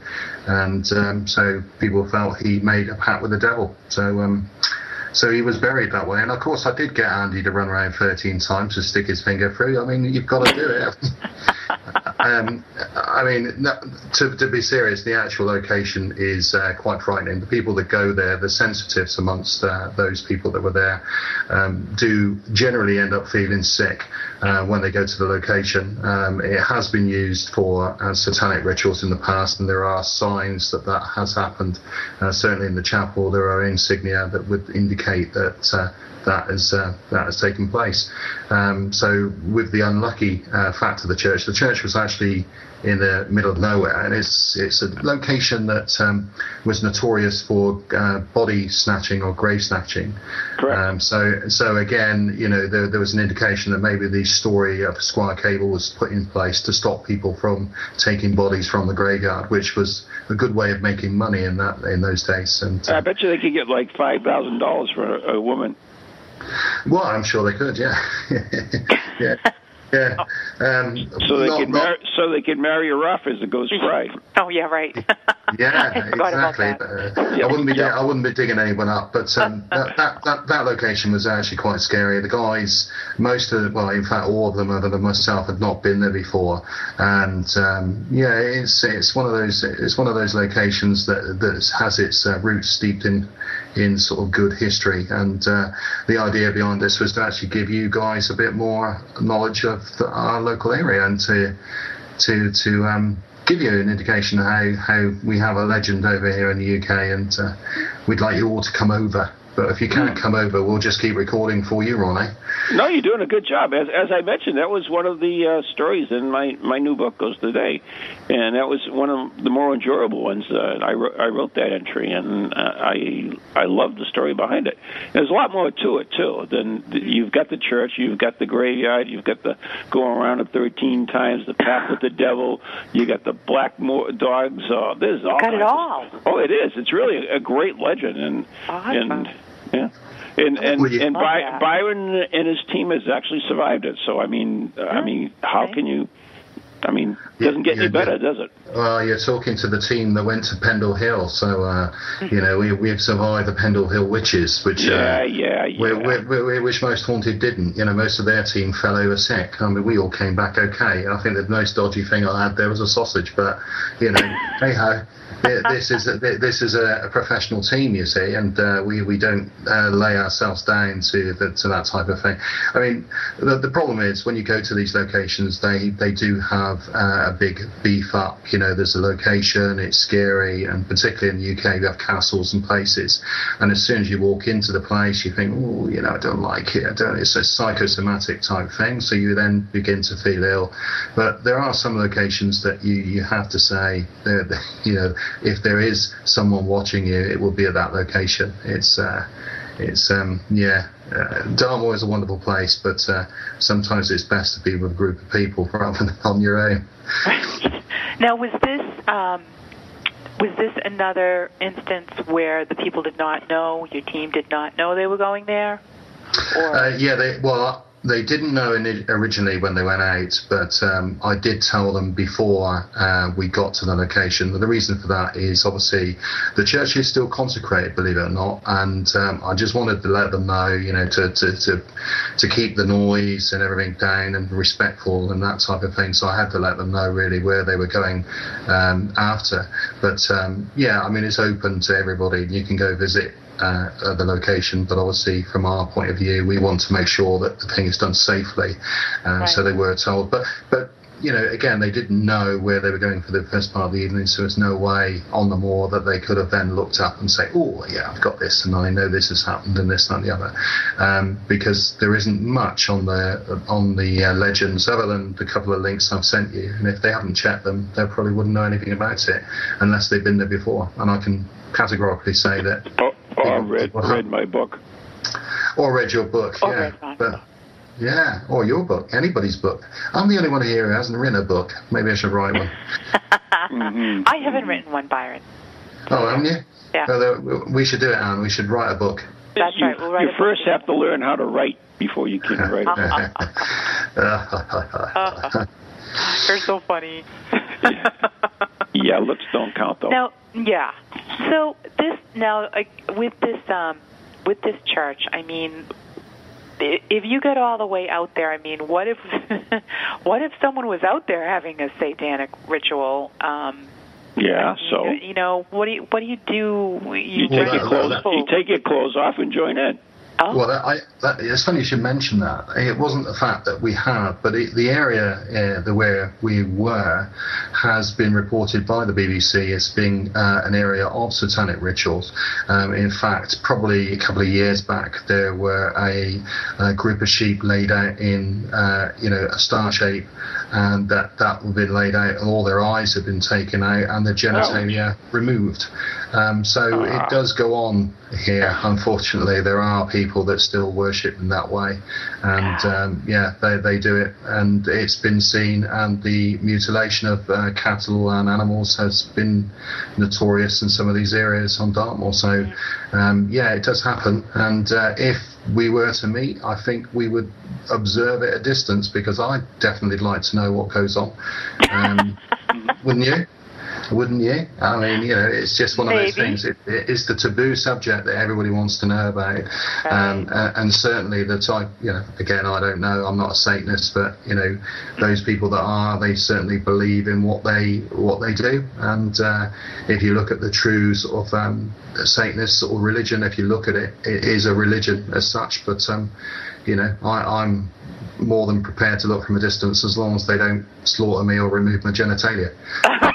and um, so people felt he made a pact with the devil. So. Um, so he was buried that way, and of course I did get Andy to run around 13 times to stick his finger through. I mean, you've got to do it. um, I mean, to, to be serious, the actual location is uh, quite frightening. The people that go there, the sensitives amongst uh, those people that were there, um, do generally end up feeling sick uh, when they go to the location. Um, it has been used for uh, satanic rituals in the past, and there are signs that that has happened. Uh, certainly in the chapel, there are insignia that would indicate that uh, that has uh, that has taken place. Um, so, with the unlucky uh, fact of the church, the church was actually in the middle of nowhere, and it's it's a location that um, was notorious for uh, body snatching or grave snatching. Um, so, so again, you know, there, there was an indication that maybe the story of Squire Cabell was put in place to stop people from taking bodies from the graveyard, which was a good way of making money in that in those days. And I bet you they could get like five thousand dollars for a, a woman. Well, I'm sure they could, yeah, yeah, yeah. Um, So they not- could not- marry, so they could marry her off as a ghost bride. Oh yeah, right. Yeah, I forgot about exactly. But, uh, I wouldn't be I wouldn't be digging anyone up, but um, that, that, that that location was actually quite scary. The guys, most of well, in fact, all of them other than myself had not been there before, and um, yeah, it's it's one of those it's one of those locations that that has its uh, roots steeped in in sort of good history. And uh, the idea behind this was to actually give you guys a bit more knowledge of the, our local area and to to to um, give you an indication of how, how we have a legend over here in the UK, and uh, we'd like you all to come over. But if you can't come over, we'll just keep recording for you, Ronnie. No, you're doing a good job. As, as I mentioned, that was one of the uh, stories in my, my new book, Ghosts Today, and that was one of the more enjoyable ones. Uh, I, wrote, I wrote that entry, and uh, I I love the story behind it. There's a lot more to it too. Than you've got the church, you've got the graveyard, you've got the going around it 13 times, the path with the devil, you got the black mo- dogs. Uh, there's all got it all. Oh, it is. It's really a great legend, and and yeah. And and and Love By, that. Byron and his team has actually survived it. So I mean, uh, I mean, how can you? I mean, it doesn't get any better, yeah. does it? Well, you're talking to the team that went to Pendle Hill, so uh, you know we we've survived the Pendle Hill witches, which Yeah, uh, yeah, we- we- we- we- which most haunted didn't. You know, most of their team fell over sick. I mean, we all came back okay. I think the most dodgy thing I had there was a sausage, but you know, hey ho. This is a, this is a, professional team, you see, and uh, we we don't uh, lay ourselves down to the, to that type of thing. I mean, the, the problem is when you go to these locations, they they do have uh, a big beef up. You know, there's a location, it's scary, and particularly in the UK, you have castles and places, and as soon as you walk into the place, you think, oh, you know, I don't like it. I don't. It's a psychosomatic type thing, so you then begin to feel ill. But there are some locations that you you have to say, you know, if there is someone watching you, it will be at that location. It's uh, it's um, yeah. Uh, Dartmoor is a wonderful place, but uh, sometimes it's best to be with a group of people rather than on your own. Now, was this um, was this another instance where the people did not know, your team did not know they were going there? Uh, yeah, they well, they didn't know originally when they went out, but um, I did tell them before uh, we got to the location. The reason for that is obviously the church is still consecrated, believe it or not, and um, I just wanted to let them know, you know, to to to, to keep the noise and everything down and respectful and that type of thing. So I had to let them know really where they were going um, after. But um, yeah, I mean, it's open to everybody. You can go visit uh, at the location, but obviously from our point of view, we want to make sure that the thing is done safely. Uh, So they were told, but but you know, again, they didn't know where they were going for the first part of the evening, so there's no way on the moor that they could have then looked up and say, oh, yeah, I've got this, and I know this has happened, and this, and the other, um, because there isn't much on the on the uh, legends other than the couple of links I've sent you, and if they haven't checked them, they probably wouldn't know anything about it unless they've been there before, and I can categorically say that. Or read read my book. Or read your book, yeah. But, yeah, or your book, anybody's book. I'm the only one here who hasn't written a book. Maybe I should write one. Mm-hmm. I haven't written one, Byron. Oh, haven't you? Yeah. Well, we should do it, Anne. We should write a book. That's you, right. We'll write you a book first have to learn how to write before you can write it. You're so funny. yeah, yeah, lips don't count though. Now, yeah. So this now like, with this um, with this church, I mean, i- if you get all the way out there, I mean, what if what if someone was out there having a satanic ritual? Um, yeah, so you, you know, what do you what do you do? You, you take your clothes you take your clothes off and join in. Well, that, I, that, it's funny you should mention that. It wasn't the fact that we had, but it, the area uh, the where we were has been reported by the BBC as being uh, an area of satanic rituals. Um, in fact, probably a couple of years back, there were a, a group of sheep laid out in, uh, you know, a star shape, and that that had been laid out, and all their eyes had been taken out, and the genitalia removed. Um, so it does go on here. Unfortunately, there are people that still worship in that way, and um, yeah, they, they do it, and it's been seen. And the mutilation of uh, cattle and animals has been notorious in some of these areas on Dartmoor. So um, yeah, it does happen. And uh, if we were to meet, I think we would observe it at a distance because I'd definitely like to know what goes on. Um, wouldn't you? Wouldn't you? I mean, you know, it's just one of those things. It, it's the taboo subject that everybody wants to know about, um, uh, and certainly the type. You know, again, I don't know. I'm not a Satanist, but you know, those people that are, they certainly believe in what they what they do. And uh, if you look at the true sort of um, Satanist sort of religion, if you look at it, it is a religion as such. But um, you know, I, I'm more than prepared to look from a distance as long as they don't slaughter me or remove my genitalia.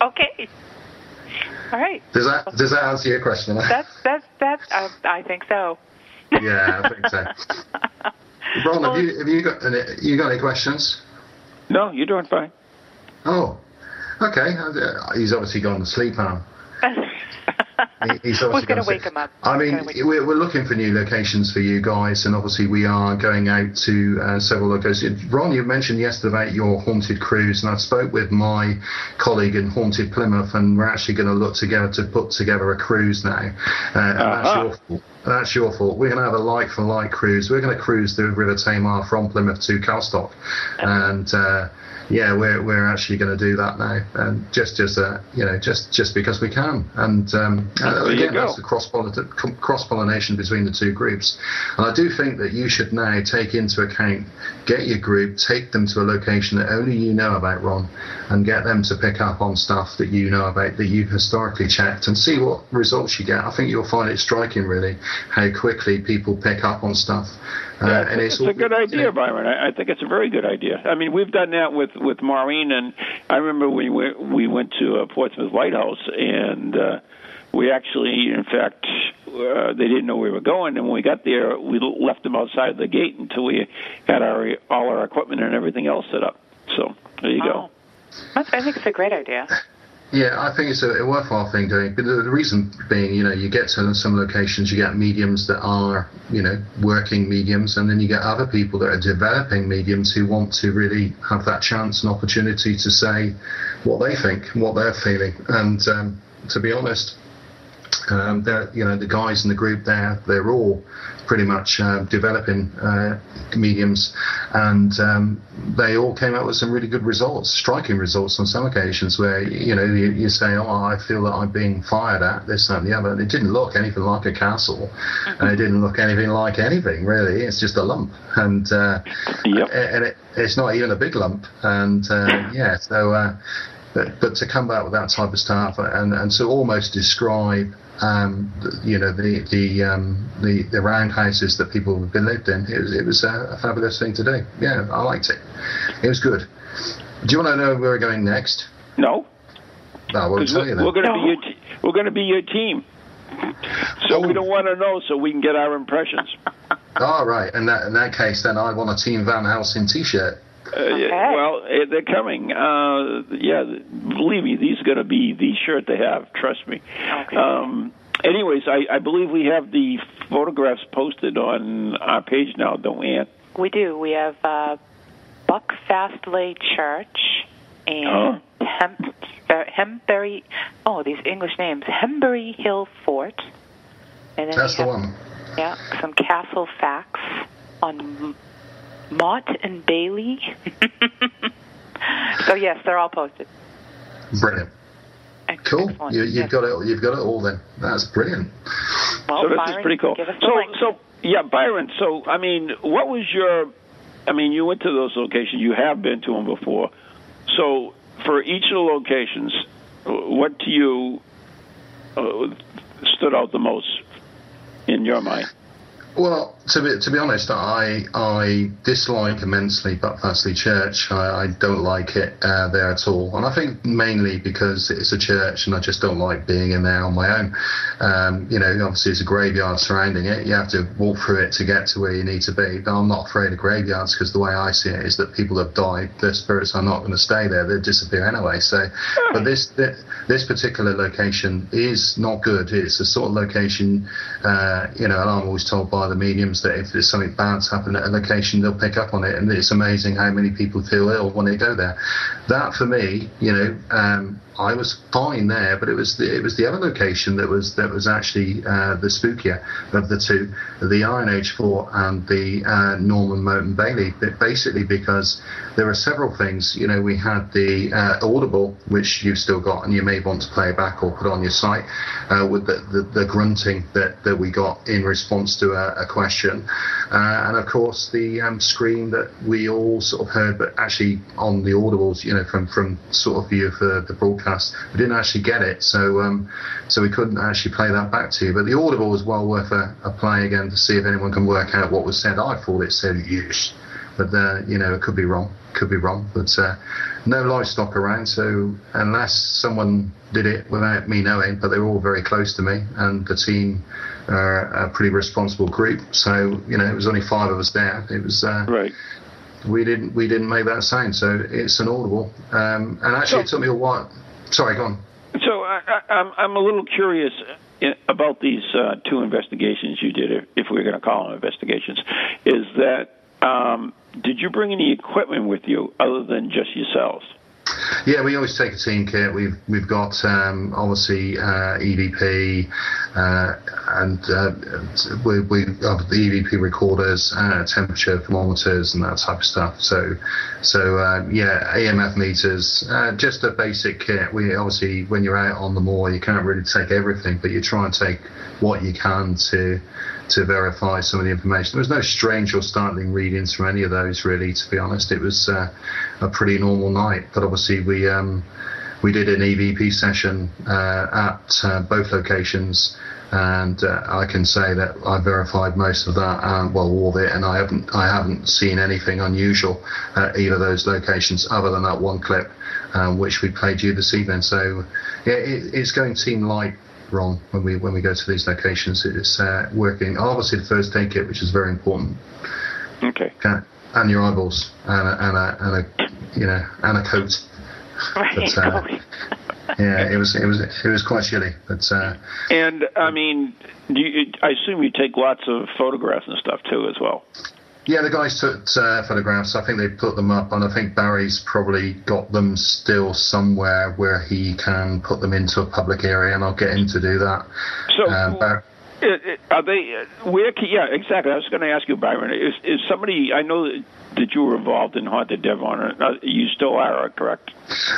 Okay. All right. Does that does that answer your question? That's that's that's. Uh, I think so. yeah, I think so. Ron, have you have you got any, you got any questions? No, you're doing fine. Oh, okay. He's obviously gone to sleep now. He- He's obviously going to wake him up? I mean, we're, we're looking for new locations for you guys, and obviously we are going out to uh, several locations. Ron, you mentioned yesterday about your haunted cruise, and I spoke with my colleague in Haunted Plymouth, and we're actually going to look together to put together a cruise now. Uh, and that's Uh-huh. your fault. That's your fault. We're going to have a like for like cruise. We're going to cruise the River Tamar from Plymouth to Calstock, and uh, yeah, we're we're actually going to do that now, and just just uh, you know just just because we can, and um, uh, again that's the cross cross pollination between the two groups, and I do think that you should now take into account, get your group, take them to a location that only you know about, Ron, and get them to pick up on stuff that you know about that you've historically checked, and see what results you get. I think you'll find it striking, really, how quickly people pick up on stuff. Uh, Yeah, and it's, it's it's a good idea, Byron. I, I think it's a very good idea. I mean, we've done that with with Maureen, and I remember we went we went to uh, Portsmouth Lighthouse, and uh, we actually, in fact, uh, they didn't know we were going, and when we got there, we left them outside the gate until we had our all our equipment and everything else set up. So there you go. That's, I think it's a great idea. Yeah, I think it's a, worthwhile thing doing. But the, the reason being, you know, you get to some locations, you get mediums that are, you know, working mediums, and then you get other people that are developing mediums who want to really have that chance and opportunity to say what they think, what they're feeling. And um, to be honest, um, you know, the guys in the group there, they're all pretty much uh, developing uh, mediums, and um, they all came out with some really good results, striking results on some occasions where you know you, you say, "Oh, I feel that I'm being fired at this, that, and the other." And it didn't look anything like a castle, and it didn't look anything like anything really. It's just a lump, and uh, and it, it's not even a big lump, and uh, yeah, so. Uh, but, but to come back with that type of stuff and, and to almost describe um, you know the the, um, the the roundhouses that people have been lived in it was it was a, a fabulous thing to do. Yeah I liked it. It was good. Do you want to know where we're going next? No. No I won't 'Cause tell we're, you then. we're going to be your te- we're going to be your team. So we don't want to know, so we can get our impressions. all right. In that in that case then I want a Team Van Helsing t-shirt Uh, yeah, well, eh, they're coming. Uh, yeah, believe me, these are going to be the shirt they have. Trust me. Um, anyways, I, I believe we have the photographs posted on our page now, don't we, Ann? We do. We have uh, Buck Fastley Church and Hem, uh, Hembury. Oh, these English names: Hembury Hill Fort. And then that's the have one Yeah, some castle facts on M- Motte and Bailey. so yes, they're all posted. Brilliant. Cool. Excellent. You, you've Yes. got it. You've got it all. Then that's brilliant. Well, so this Byron, is pretty cool. Give us the So, link. so yeah, Byron. So, I mean, what was your? I mean, you went to those locations. You have been to them before. So, for each of the locations, what to you uh, stood out the most in your mind? Well, to be, to be honest, I I dislike immensely Buckfastleigh Church. I, I don't like it uh, there at all, and I think mainly because it's a church, and I just don't like being in there on my own. Um, you know, obviously it's a graveyard surrounding it. You have to walk through it to get to where you need to be. But I'm not afraid of graveyards because the way I see it is that people have died. Their spirits are not going to stay there. They disappear anyway. So, but this this particular location is not good. It's a sort of location, uh, you know, and I'm always told by the mediums that if there's something bad's happened at a location, they'll pick up on it. And it's amazing how many people feel ill when they go there. That for me, you know, um, I was fine there, but it was the, it was the other location that was that was actually uh, the spookier of the two, the Iron Age Fort and the uh, Norman Motte and Bailey. But basically, because there are several things. You know, we had the uh, Audible, which you've still got, and you may want to play back or put on your site uh, with the, the, the grunting that, that we got in response to a, a question, uh, and of course the um, scream that we all sort of heard, but actually on the audibles, you know, from from sort of view of the, the broadcast, we didn't actually get it, so um, so we couldn't actually play that back to you. But the audible was well worth a, a play again to see if anyone can work out what was said. I thought it said yes, but uh, you know, it could be wrong, could be wrong, but. Uh, no livestock around, so unless someone did it without me knowing, but they were all very close to me, and the team are a pretty responsible group. So you know, it was only five of us there. It was uh, right. We didn't we didn't make that sound, so it's an audible. Um, and actually, it took me a while. Sorry, go on. So I, I, I'm I'm a little curious about these uh, two investigations you did, if, if we're going to call them investigations. Is that um, did you bring any equipment with you other than just yourselves? Yeah, we always take a team kit. We've we've got um, obviously uh, EVP, uh, and uh, we we have the EVP recorders, uh, temperature thermometers, and that type of stuff. So, so uh, yeah, EMF meters, uh, just a basic kit. We obviously when you're out on the moor, you can't really take everything, but you try and take what you can to to verify some of the information. There was no strange or startling readings from any of those, really. To be honest, it was uh, a pretty normal night. But obviously, we um, we did an EVP session uh, at uh, both locations, and uh, I can say that I verified most of that, um, well, all of it, and I haven't I haven't seen anything unusual at either of those locations, other than that one clip. Um, which we played you this evening, so yeah, it, it's going to seem like wrong when we when we go to these locations. It's uh, working. Obviously, the first aid kit, which is very important. Okay. Okay. And your eyeballs, and a, and a, and a you know, and a coat. Right. But, uh, yeah, it was it was it was quite chilly, but uh, And I mean, do you, I assume you take lots of photographs and stuff too, as well. Yeah, the guys took uh, photographs. I think they put them up, and I think Barry's probably got them still somewhere where he can put them into a public area, and I'll get him to do that. So, Bar- It, it, are they? uh, Where? Can, yeah, exactly. I was going to ask you, Byron. Is is somebody? I know that, you were involved in Haunted Devon. Uh, you still are, correct?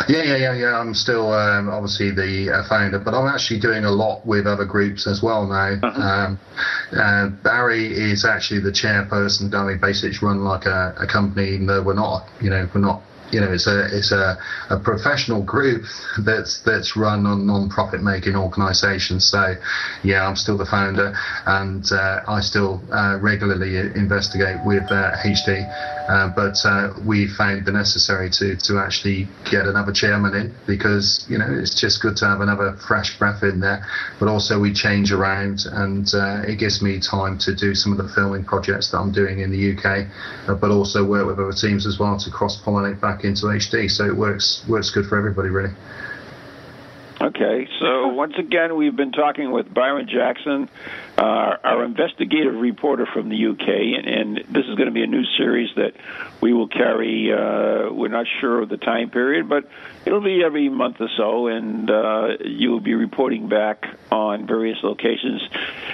Yeah, yeah, yeah, yeah. I'm still um, obviously the uh, founder, but I'm actually doing a lot with other groups as well now. Um, uh, Barry is actually the chairperson. I mean, basically, it's run like a, a company, though we're not. You know, we're not. You know, it's a it's a, a professional group that's that's run on non-profit making organisations. So, yeah, I'm still the founder, and uh, I still uh, regularly investigate with uh, HD. Uh, but uh, we found the necessary to to actually get another chairman in because you know it's just good to have another fresh breath in there. But also we change around, and uh, it gives me time to do some of the filming projects that I'm doing in the UK, uh, but also work with other teams as well to cross pollinate back into HD. So it works works good for everybody really. Okay, so once again, we've been talking with Byron Jackson, uh, our investigative reporter from the UK, and, and this is going to be a new series that we will carry. Uh, we're not sure of the time period, but it'll be every month or so, and uh, you will be reporting back on various locations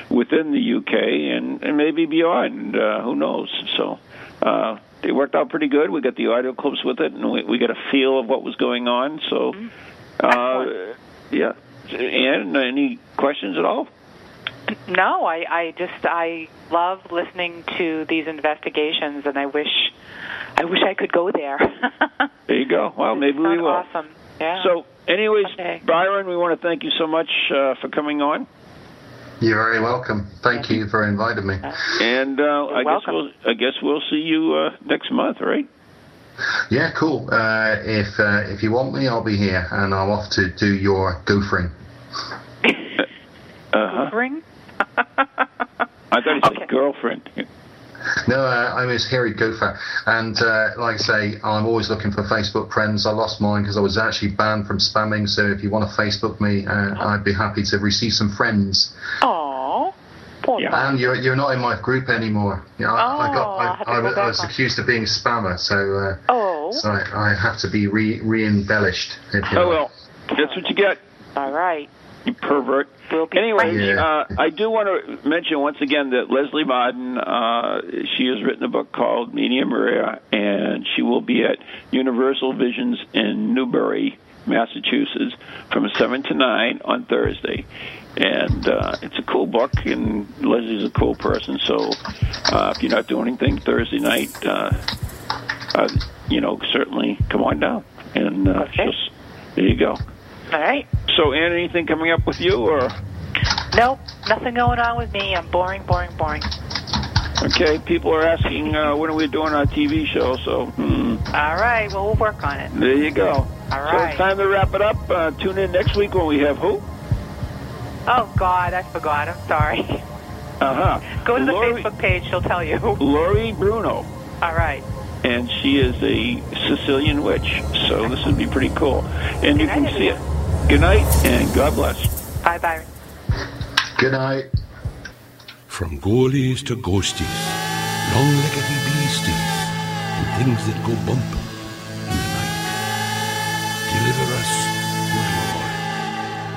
within the UK and, and maybe beyond. Uh, who knows? So. Uh, it worked out pretty good. We got the audio clips with it, and we, we got a feel of what was going on. So, uh, yeah. And any questions at all? No, I, I just I love listening to these investigations, and I wish I wish I could go there. There you go. Well, maybe we will. awesome. Yeah. So, anyways, Okay. Byron, we want to thank you so much uh, for coming on. You're very welcome. Thank you for inviting me. And uh, I guess we'll I guess we'll see you uh, next month, right? Yeah, cool. Uh, if uh, if you want me, I'll be here, and I'm off to do your gophering. Uh-huh. Ring? I thought you said girlfriend. No, uh, I'm his hairy gopher, and uh, like I say, I'm always looking for Facebook friends. I lost mine because I was actually banned from spamming. So if you want to Facebook me, uh, I'd be happy to receive some friends. Aw, poor Yeah. And you're you're not in my group anymore. You know, I, I got Oh, I'll have I, I, was- I was accused of being a spammer, so uh, Oh, so I, I have to be re re-embellished. If you Oh like. well, that's what you get, all right. you pervert. We'll be Anyway, Yeah. uh, I do want to mention once again that Leslie Martin, uh, she has written a book called Medium Rare, and she will be at Universal Visions in Newbury, Massachusetts, from 7 to 9 on Thursday. And uh, it's a cool book, and Leslie's a cool person, so uh, if you're not doing anything Thursday night, uh, uh, you know, certainly come on down. And uh, Okay. just, there you go. All right. So, Ann, anything coming up with you, or Nope, nothing going on with me. I'm boring, boring, boring. okay? People are asking uh, when are we doing our TV show? So, hmm, All right, well, we'll work on it. there you go. All right. So it's time to wrap it up. Uh, tune in next week when we have who? Oh, God, I forgot. I'm sorry. Uh huh. Go to the Lori, Facebook page. She'll tell you. Lori Bruno, All right. and she is a Sicilian witch. So this would be pretty cool. And you can night, see it. Good night, and God bless. Bye, Byron. Good night. From ghoulies to ghosties, long-leggedy beasties, and things that go bump